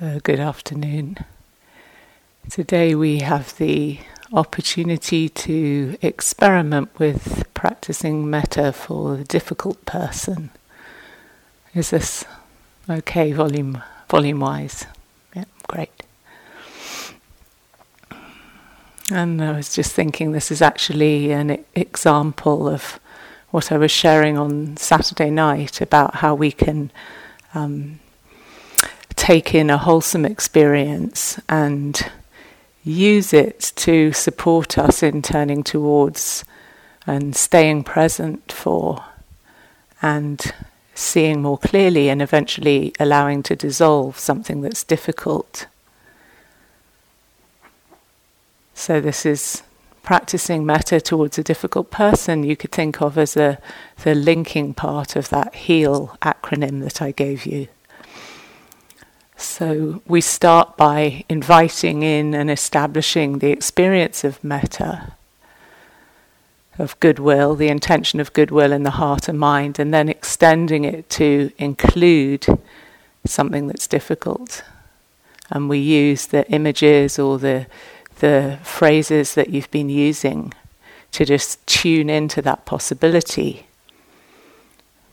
So, good afternoon. Today we have the opportunity to experiment with practicing metta for the difficult person. Is this okay, volume volume wise? Yeah, great. And I was just thinking this is actually an example of what I was sharing on Saturday night about how we can um, take in a wholesome experience and use it to support us in turning towards and staying present for and seeing more clearly and eventually allowing to dissolve something that's difficult. So, this is practicing metta towards a difficult person, you could think of as a, the linking part of that HEAL acronym that I gave you. So we start by inviting in and establishing the experience of metta, of goodwill, the intention of goodwill in the heart and mind, and then extending it to include something that's difficult. And we use the images or the the phrases that you've been using to just tune into that possibility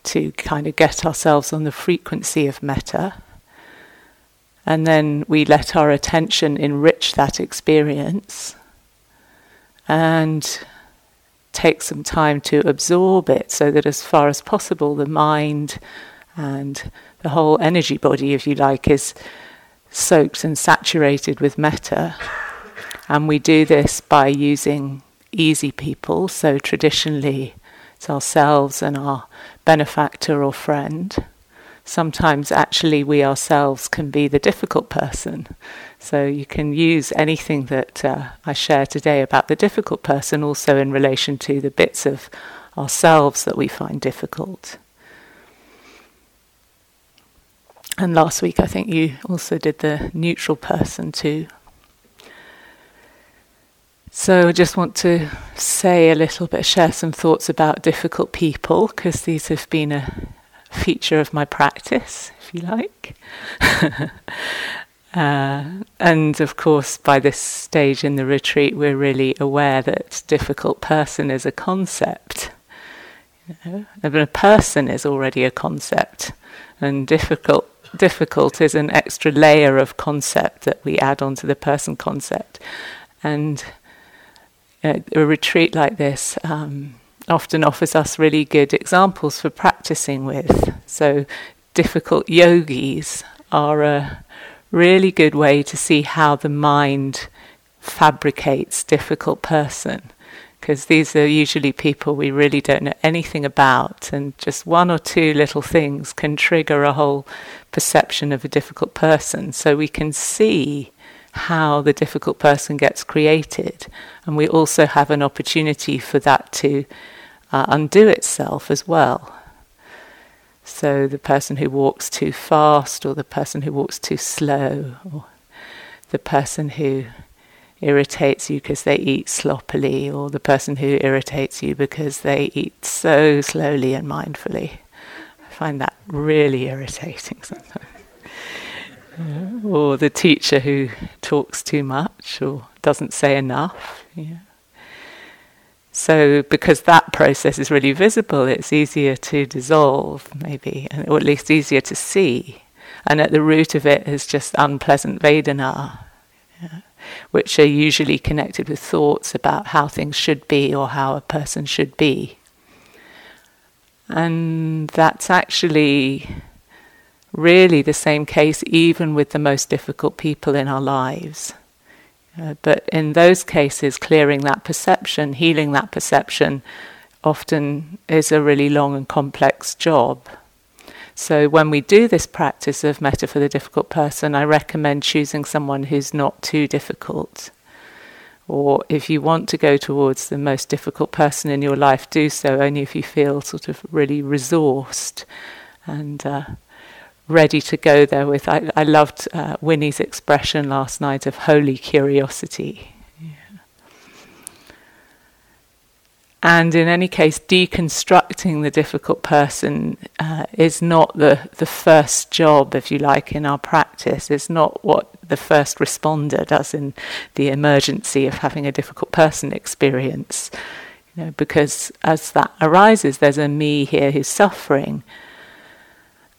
to kind of get ourselves on the frequency of metta and then we let our attention enrich that experience and take some time to absorb it so that, as far as possible, the mind and the whole energy body, if you like, is soaked and saturated with metta. And we do this by using easy people, so traditionally it's ourselves and our benefactor or friend sometimes actually we ourselves can be the difficult person. So you can use anything that uh, I share today about the difficult person also in relation to the bits of ourselves that we find difficult. And last week I think you also did the neutral person too. So I just want to say a little bit, share some thoughts about difficult people, because these have been a feature of my practice, if you like. uh, and of course, by this stage in the retreat, we're really aware that difficult person is a concept. You know? a person is already a concept, and difficult difficult is an extra layer of concept that we add onto the person concept. And you know, a retreat like this. Um, often offers us really good examples for practicing with. So, difficult yogis are a really good way to see how the mind fabricates difficult person because these are usually people we really don't know anything about, and just one or two little things can trigger a whole perception of a difficult person. So we can see how the difficult person gets created, and we also have an opportunity for that to uh, undo itself as well. So the person who walks too fast, or the person who walks too slow, or the person who irritates you because they eat sloppily, or the person who irritates you because they eat so slowly and mindfully. I find that really irritating sometimes. or the teacher who talks too much or doesn't say enough. Yeah. So, because that process is really visible, it's easier to dissolve, maybe, or at least easier to see. And at the root of it is just unpleasant Vedana, yeah, which are usually connected with thoughts about how things should be or how a person should be. And that's actually really the same case even with the most difficult people in our lives. Uh, but in those cases, clearing that perception, healing that perception, often is a really long and complex job. So, when we do this practice of metta for the difficult person, I recommend choosing someone who's not too difficult. Or if you want to go towards the most difficult person in your life, do so only if you feel sort of really resourced and uh, ready to go there with. I, I loved uh, Winnie's expression last night of holy curiosity. And in any case, deconstructing the difficult person uh, is not the, the first job, if you like, in our practice. It's not what the first responder does in the emergency of having a difficult person experience. You know, because as that arises, there's a me here who's suffering.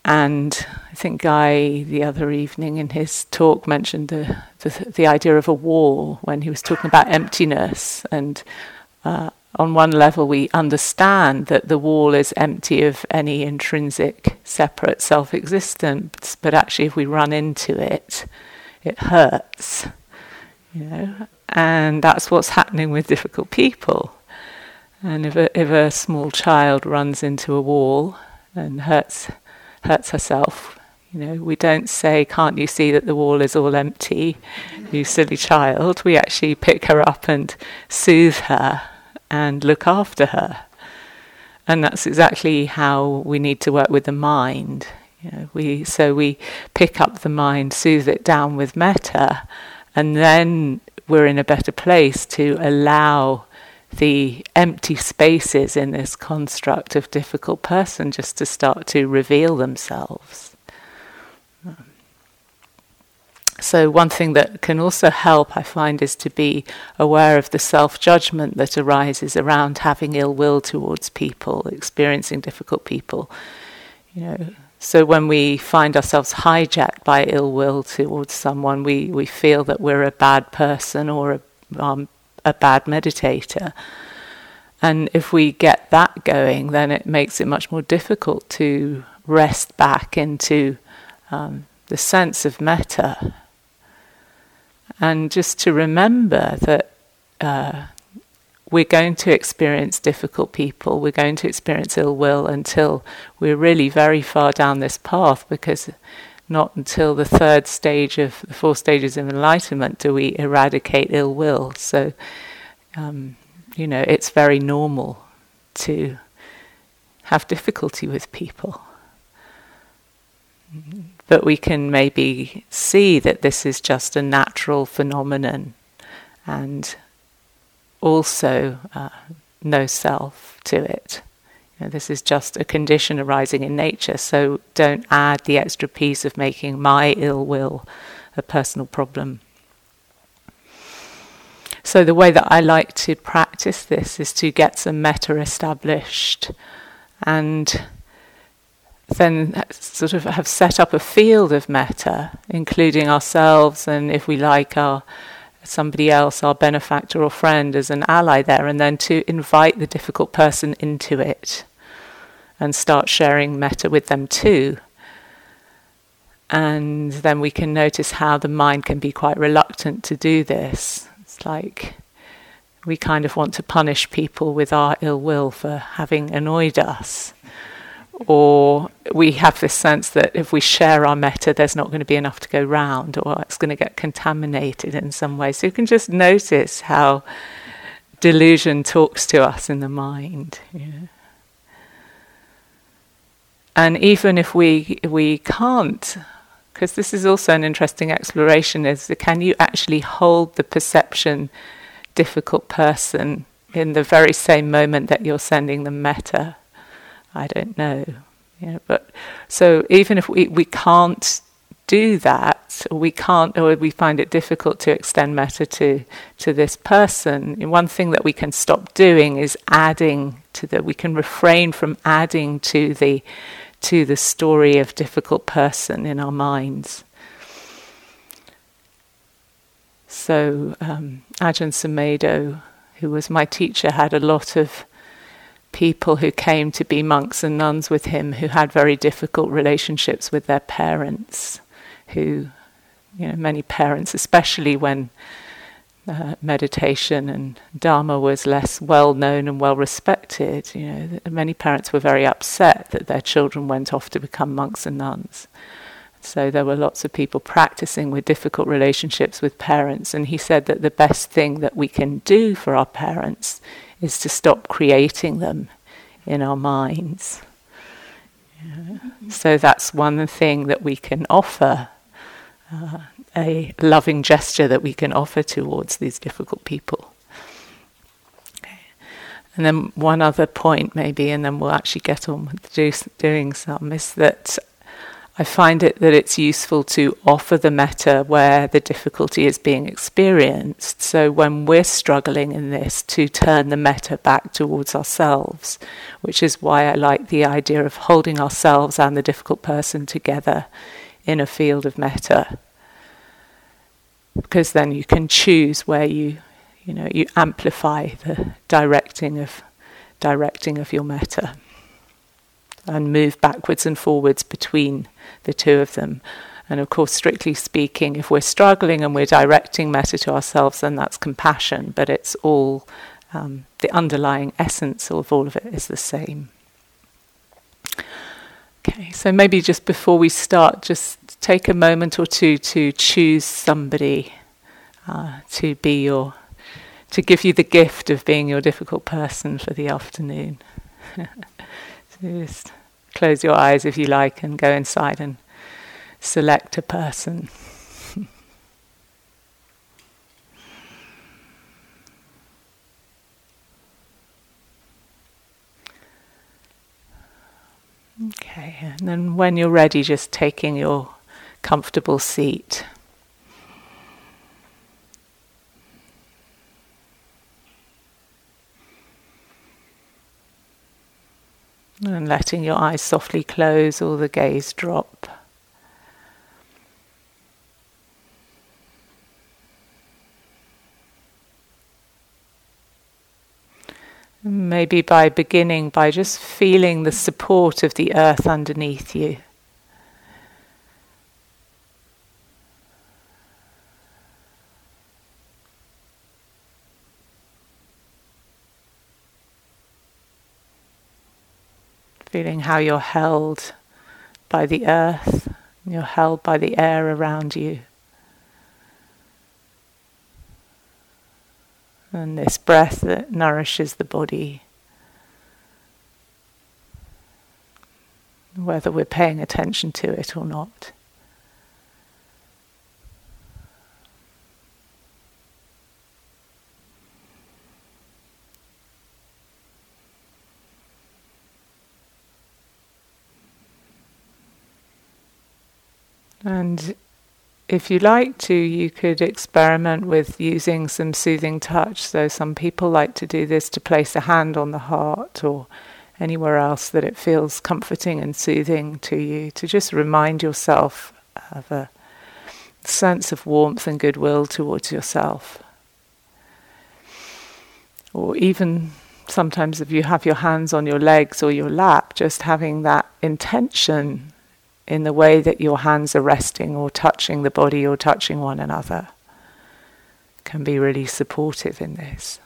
And I think Guy the other evening in his talk mentioned the, the, the idea of a wall when he was talking about emptiness and uh, on one level, we understand that the wall is empty of any intrinsic, separate self existence, but actually, if we run into it, it hurts. You know, and that's what's happening with difficult people. And if a, if a small child runs into a wall and hurts hurts herself, you know, we don't say, "Can't you see that the wall is all empty, you silly child?" We actually pick her up and soothe her and look after her. And that's exactly how we need to work with the mind. You know, we so we pick up the mind, soothe it down with metta, and then we're in a better place to allow the empty spaces in this construct of difficult person just to start to reveal themselves. So, one thing that can also help, I find, is to be aware of the self judgment that arises around having ill will towards people, experiencing difficult people. You know, so when we find ourselves hijacked by ill will towards someone, we, we feel that we're a bad person or a, um, a bad meditator. And if we get that going, then it makes it much more difficult to rest back into um, the sense of metta and just to remember that uh, we're going to experience difficult people, we're going to experience ill will until we're really very far down this path because not until the third stage of the four stages of enlightenment do we eradicate ill will. So, um, you know, it's very normal to have difficulty with people. But we can maybe see that this is just a natural phenomenon and also uh, no self to it. This is just a condition arising in nature, so don't add the extra piece of making my ill will a personal problem. So, the way that I like to practice this is to get some metta established and then sort of have set up a field of metta, including ourselves and, if we like, our somebody else, our benefactor or friend, as an ally there, and then to invite the difficult person into it and start sharing metta with them too. And then we can notice how the mind can be quite reluctant to do this. It's like we kind of want to punish people with our ill will for having annoyed us or we have this sense that if we share our metta, there's not going to be enough to go round, or it's going to get contaminated in some way. So you can just notice how delusion talks to us in the mind. And even if we we can't, because this is also an interesting exploration, is can you actually hold the perception difficult person in the very same moment that you're sending them metta? I don't know. Know, but so even if we, we can't do that, we can't, or we find it difficult to extend metta to to this person, one thing that we can stop doing is adding to the. We can refrain from adding to the to the story of difficult person in our minds. So um, Ajahn Sumedho, who was my teacher, had a lot of people who came to be monks and nuns with him who had very difficult relationships with their parents, who, you know, many parents, especially when uh, meditation and Dharma was less well known and well respected, you know, many parents were very upset that their children went off to become monks and nuns. So there were lots of people practicing with difficult relationships with parents, and he said that the best thing that we can do for our parents is to stop creating them in our minds. Yeah. So that's one thing that we can offer, uh, a loving gesture that we can offer towards these difficult people. And then one other point, maybe, and then we'll actually get on with do, doing some, is that I find it that it's useful to offer the metta where the difficulty is being experienced. So when we're struggling in this, to turn the metta back towards ourselves, which is why I like the idea of holding ourselves and the difficult person together in a field of metta. Because then you can choose where you you know, you amplify the directing of directing of your metta and move backwards and forwards between the two of them. And of course, strictly speaking, if we're struggling and we're directing metta to ourselves, then that's compassion, but it's all um, the underlying essence of all of it is the same. Okay, so maybe just before we start, just take a moment or two to choose somebody uh, to be your to give you the gift of being your difficult person for the afternoon. just close your eyes if you like and go inside and select a person. okay, and then when you're ready, just taking your comfortable seat. And letting your eyes softly close or the gaze drop. Maybe by beginning by just feeling the support of the earth underneath you. Feeling how you're held by the earth, you're held by the air around you. And this breath that nourishes the body. Whether we're paying attention to it or not. And if you like to, you could experiment with using some soothing touch. So, some people like to do this to place a hand on the heart or anywhere else that it feels comforting and soothing to you, to just remind yourself of a sense of warmth and goodwill towards yourself. Or even sometimes, if you have your hands on your legs or your lap, just having that intention in the way that your hands are resting or touching the body or touching one another can be really supportive in this.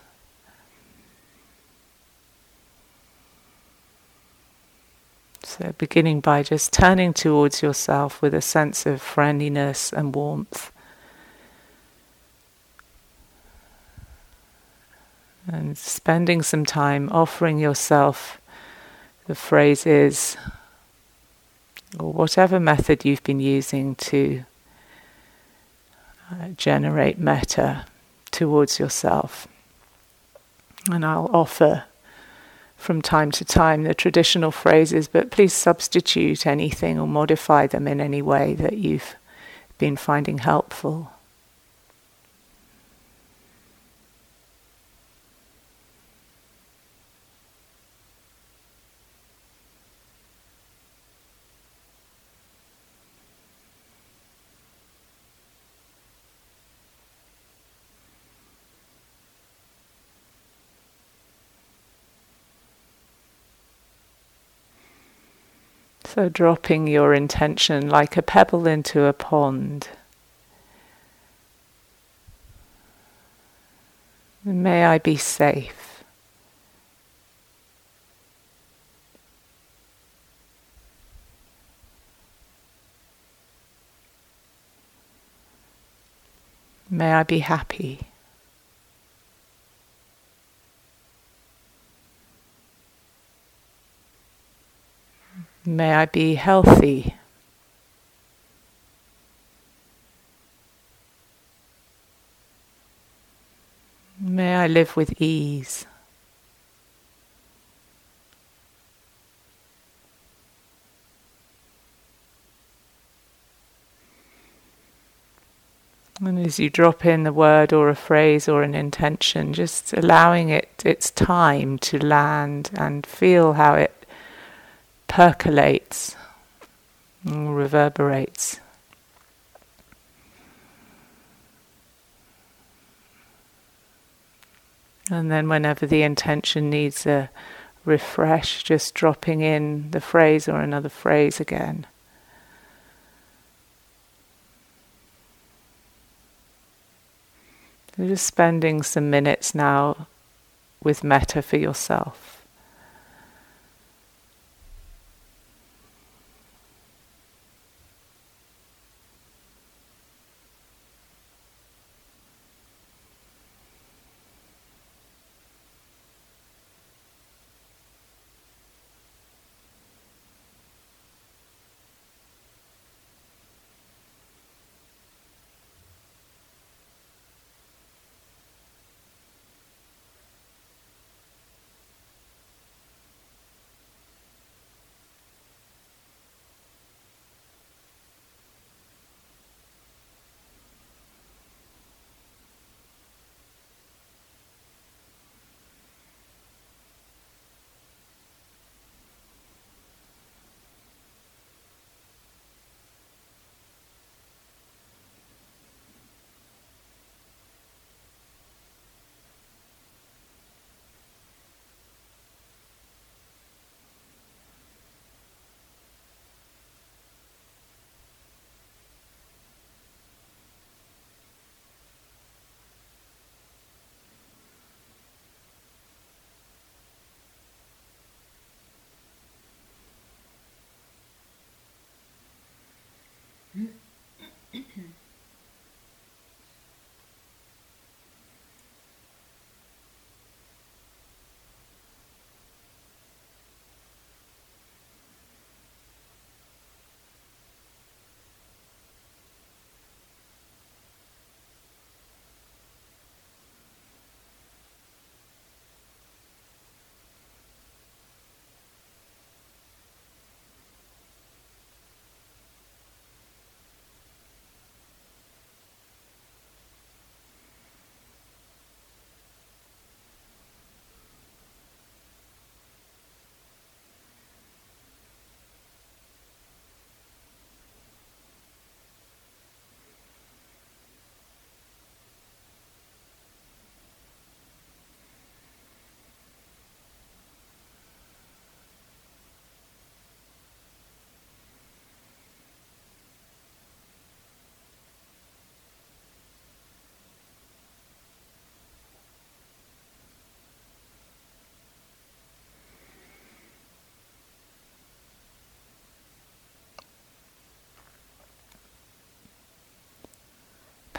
So, beginning by just turning towards yourself with a sense of friendliness and warmth. And spending some time offering yourself the phrases or whatever method you've been using to uh, generate metta towards yourself. And I'll offer from time to time the traditional phrases, but please substitute anything or modify them in any way that you've been finding helpful. So, dropping your intention like a pebble into a pond. May I be safe. May I be happy. May I be healthy. May I live with ease. And as you drop in the word or a phrase or an intention, just allowing it its time to land and feel how it percolates reverberates. And then, whenever the intention needs a refresh, just dropping in the phrase or another phrase again. So just spending some minutes now with metta for yourself.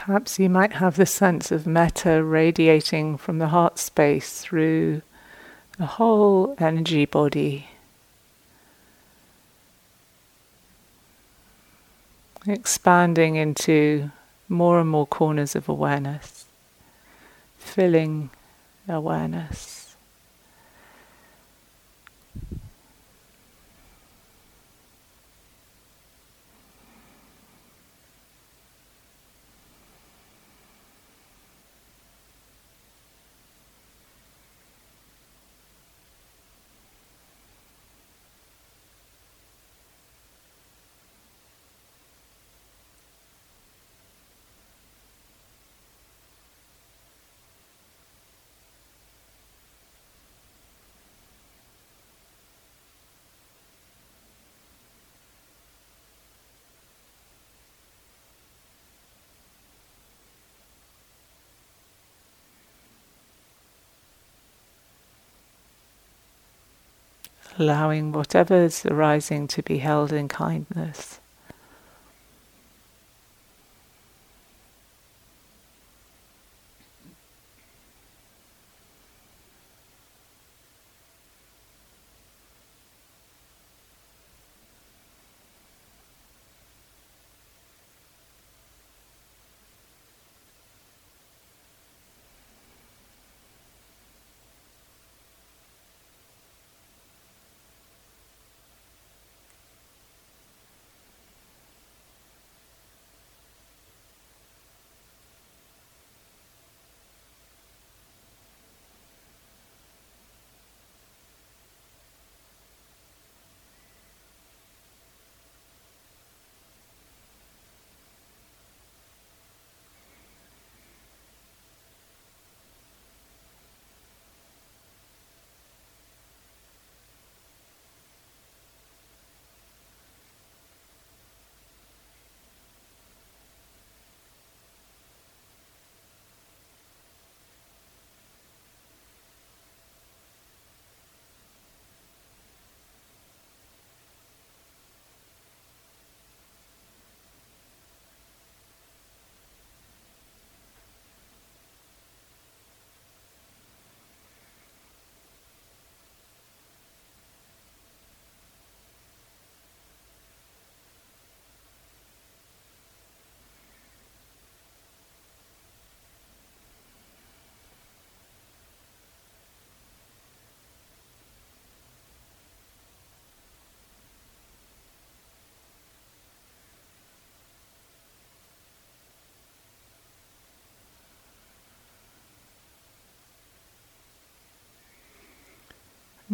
Perhaps you might have the sense of metta radiating from the heart space through the whole energy body. Expanding into more and more corners of awareness, filling awareness. Allowing whatever is arising to be held in kindness.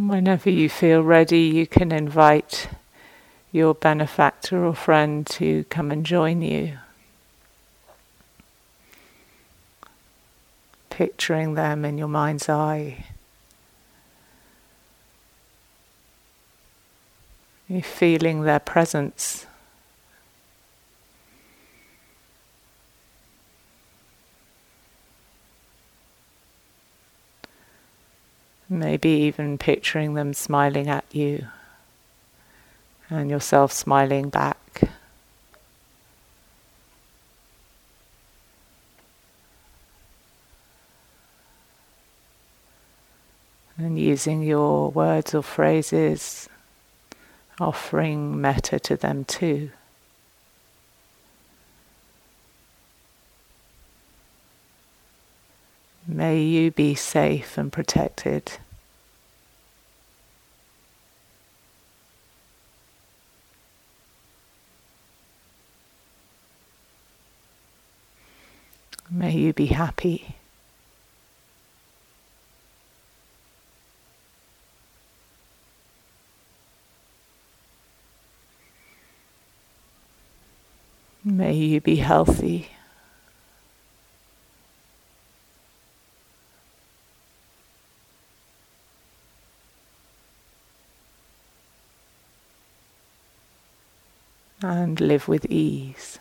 Whenever you feel ready, you can invite your benefactor or friend to come and join you. Picturing them in your mind's eye. You're feeling their presence. Maybe even picturing them smiling at you and yourself smiling back. And using your words or phrases, offering metta to them too. May you be safe and protected. May you be happy. May you be healthy. And live with ease.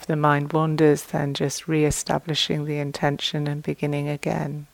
If the mind wanders, then just re establishing the intention and beginning again.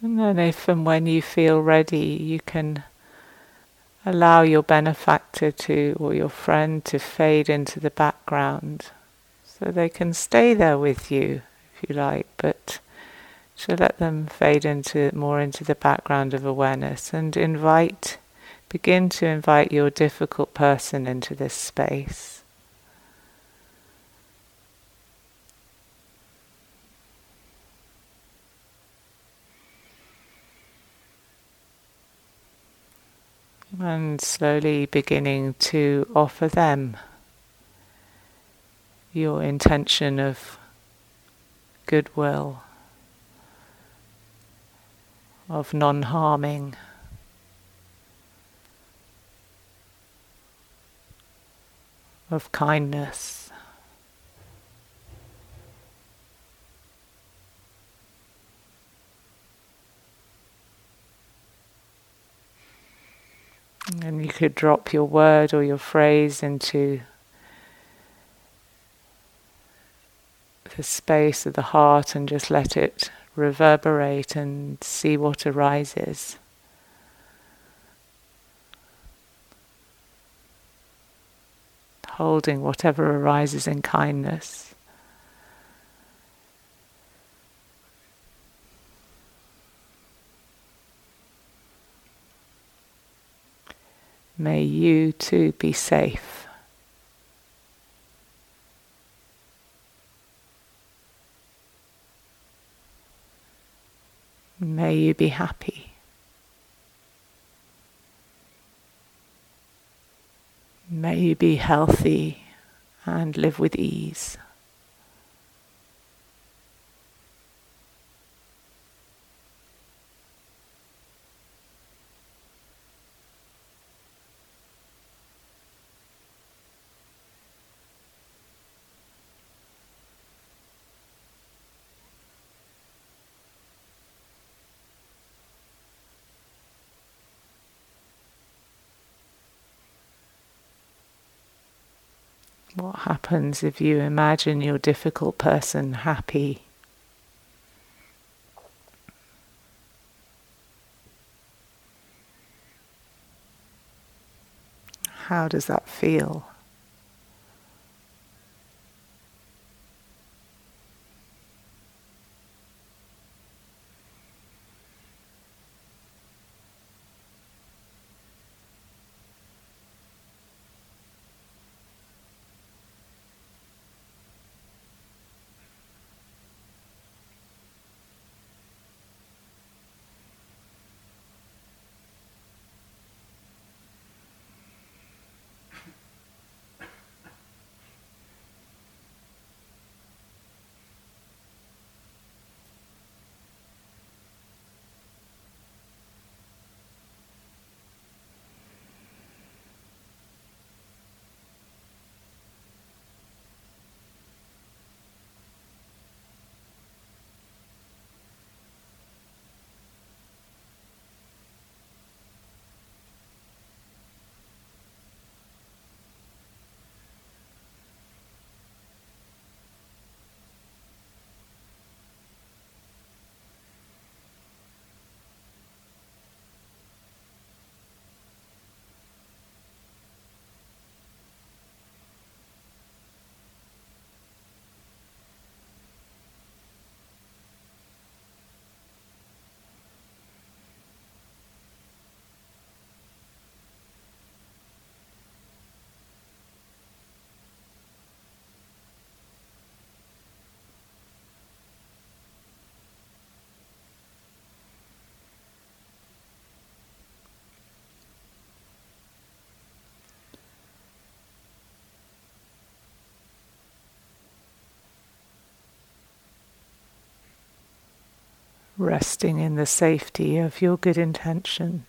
And then, if and when you feel ready, you can allow your benefactor to, or your friend to fade into the background. So they can stay there with you, if you like, but to let them fade into more into the background of awareness and invite, begin to invite your difficult person into this space. And slowly beginning to offer them your intention of goodwill, of non harming. Of kindness. And you could drop your word or your phrase into the space of the heart and just let it reverberate and see what arises. Holding whatever arises in kindness. May you too be safe. May you be happy. May you be healthy and live with ease. What happens if you imagine your difficult person happy? How does that feel? Resting in the safety of your good intention.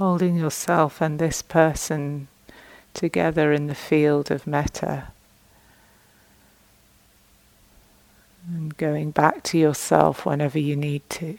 Holding yourself and this person together in the field of metta. And going back to yourself whenever you need to.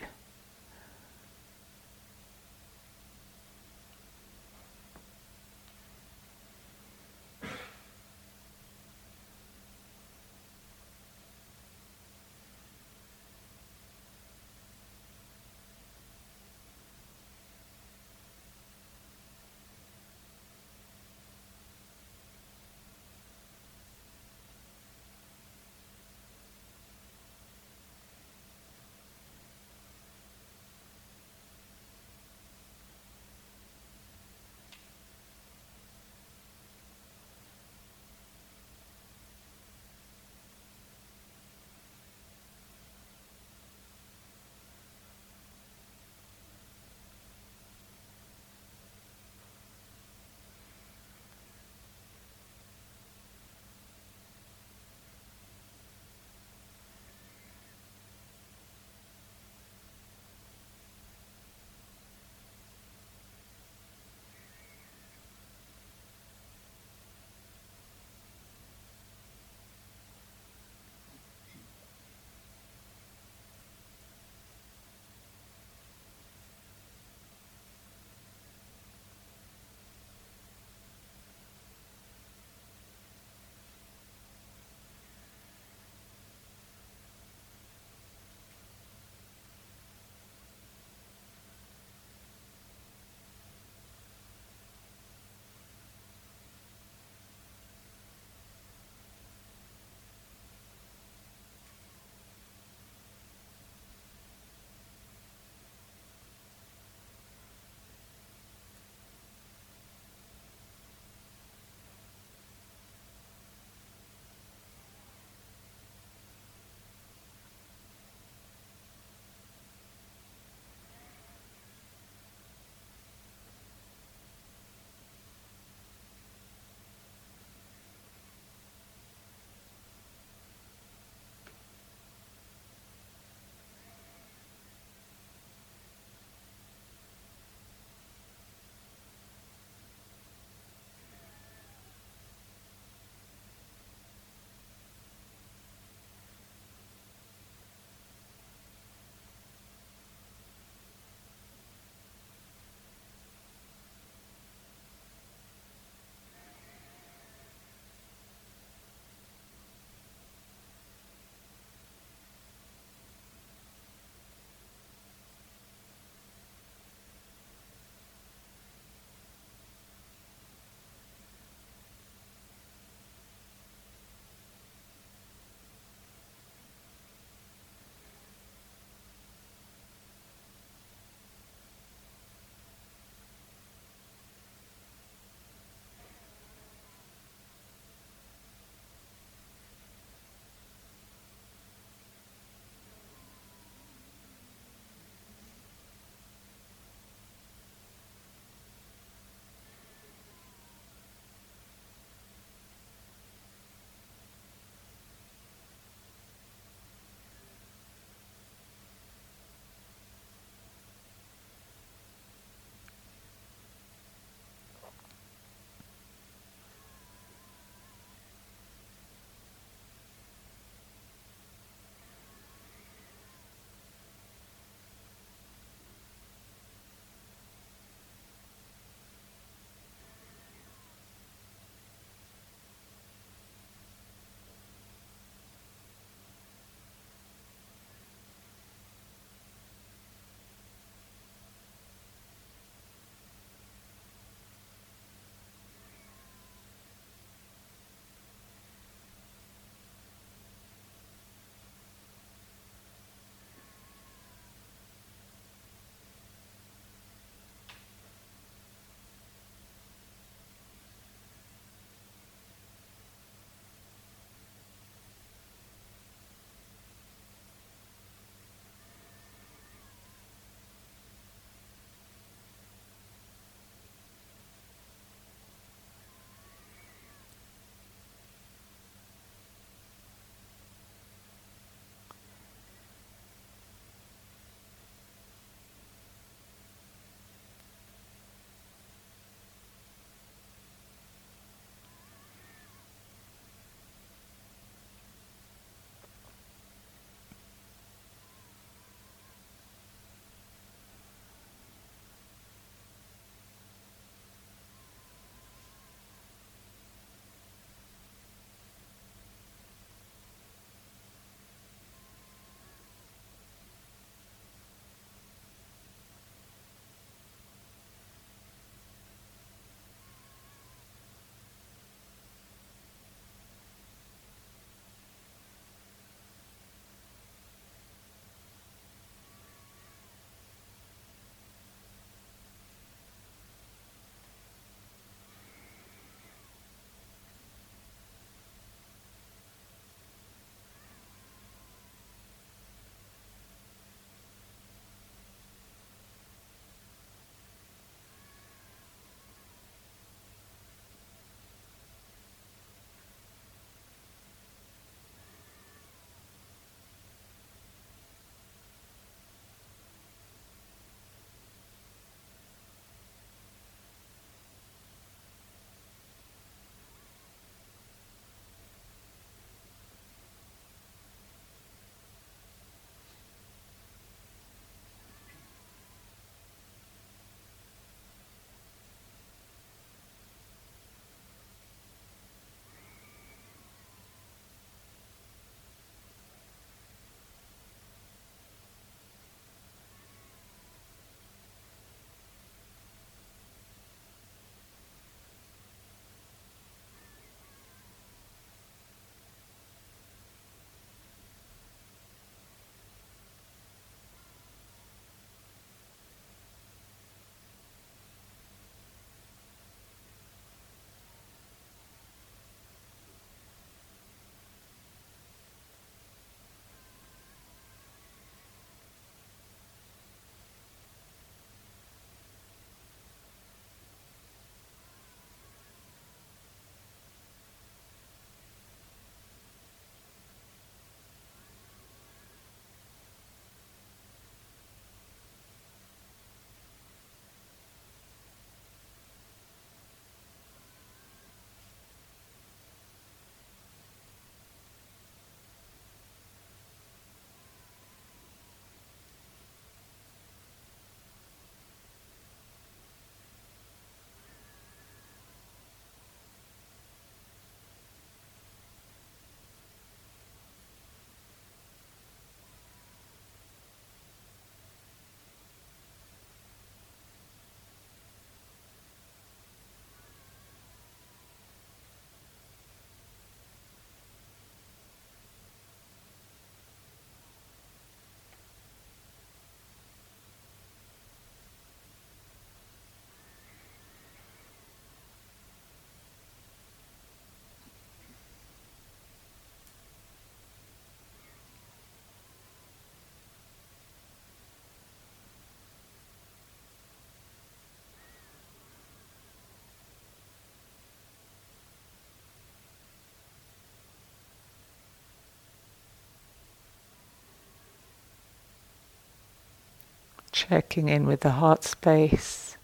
Checking in with the heart space,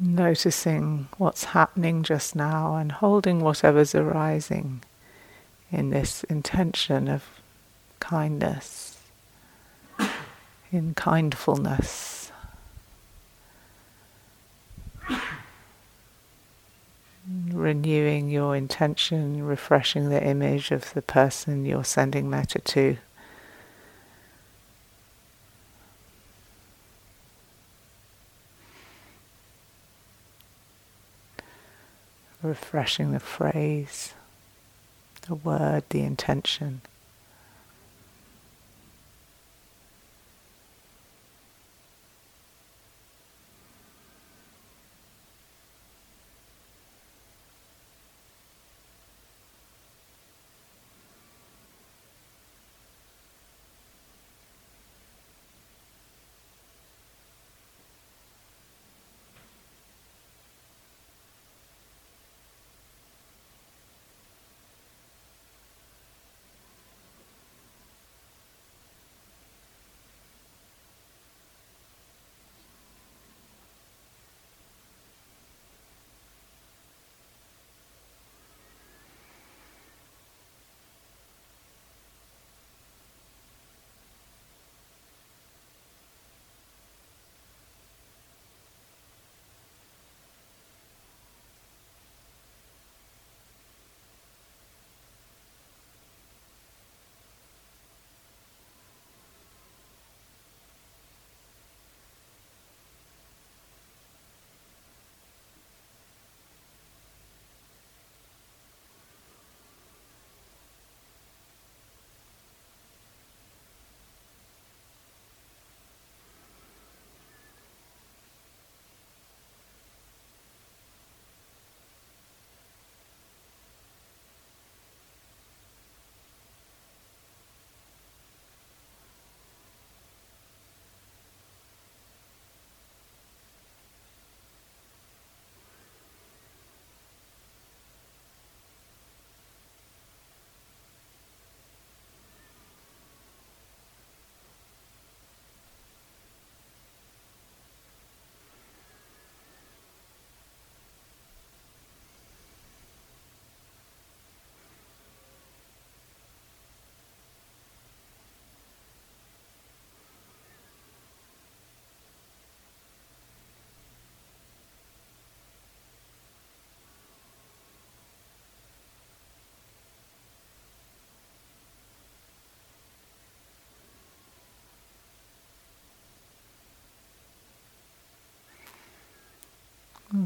noticing what's happening just now and holding whatever's arising in this intention of kindness, in kindfulness. Renewing your intention, refreshing the image of the person you're sending metta to. Refreshing the phrase, the word, the intention.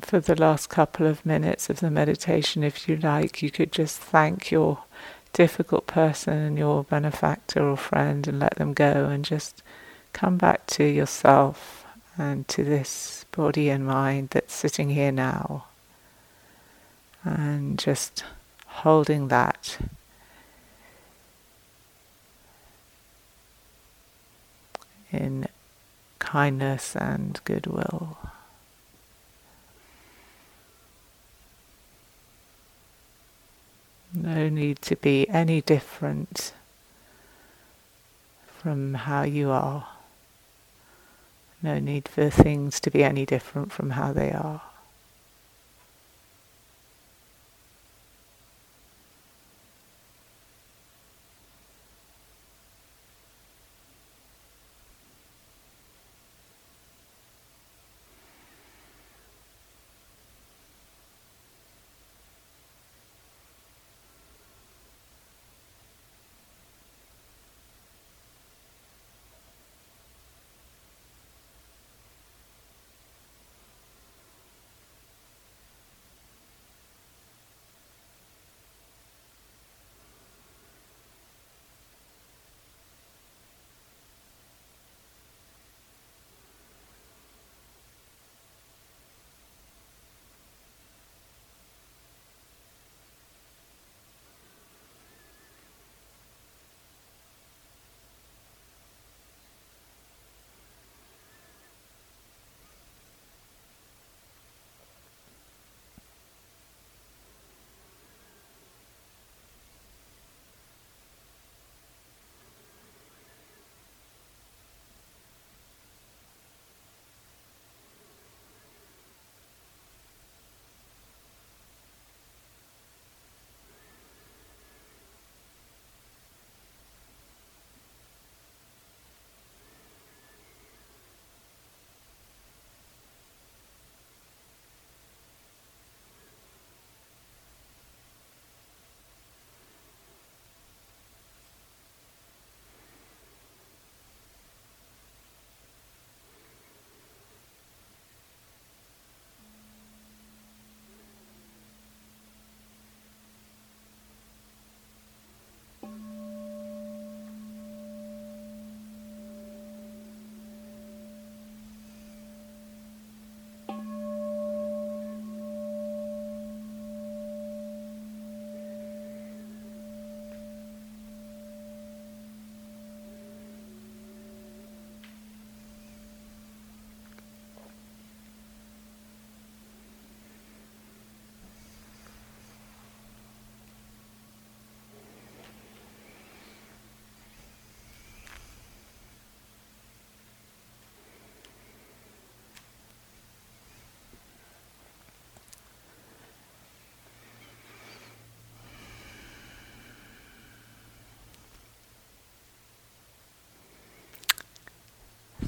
For the last couple of minutes of the meditation, if you like, you could just thank your difficult person and your benefactor or friend and let them go and just come back to yourself and to this body and mind that's sitting here now. And just holding that. In kindness and goodwill. No need to be any different from how you are. No need for things to be any different from how they are.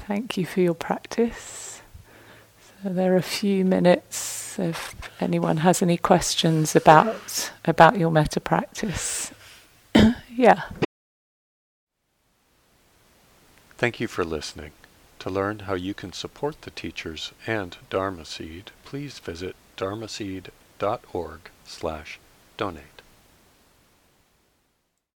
Thank you for your practice. So there are a few minutes if anyone has any questions about about your metta practice. yeah. Thank you for listening. To learn how you can support the teachers and Dharma Seed, please visit dharma dharmaseed.org slash donate.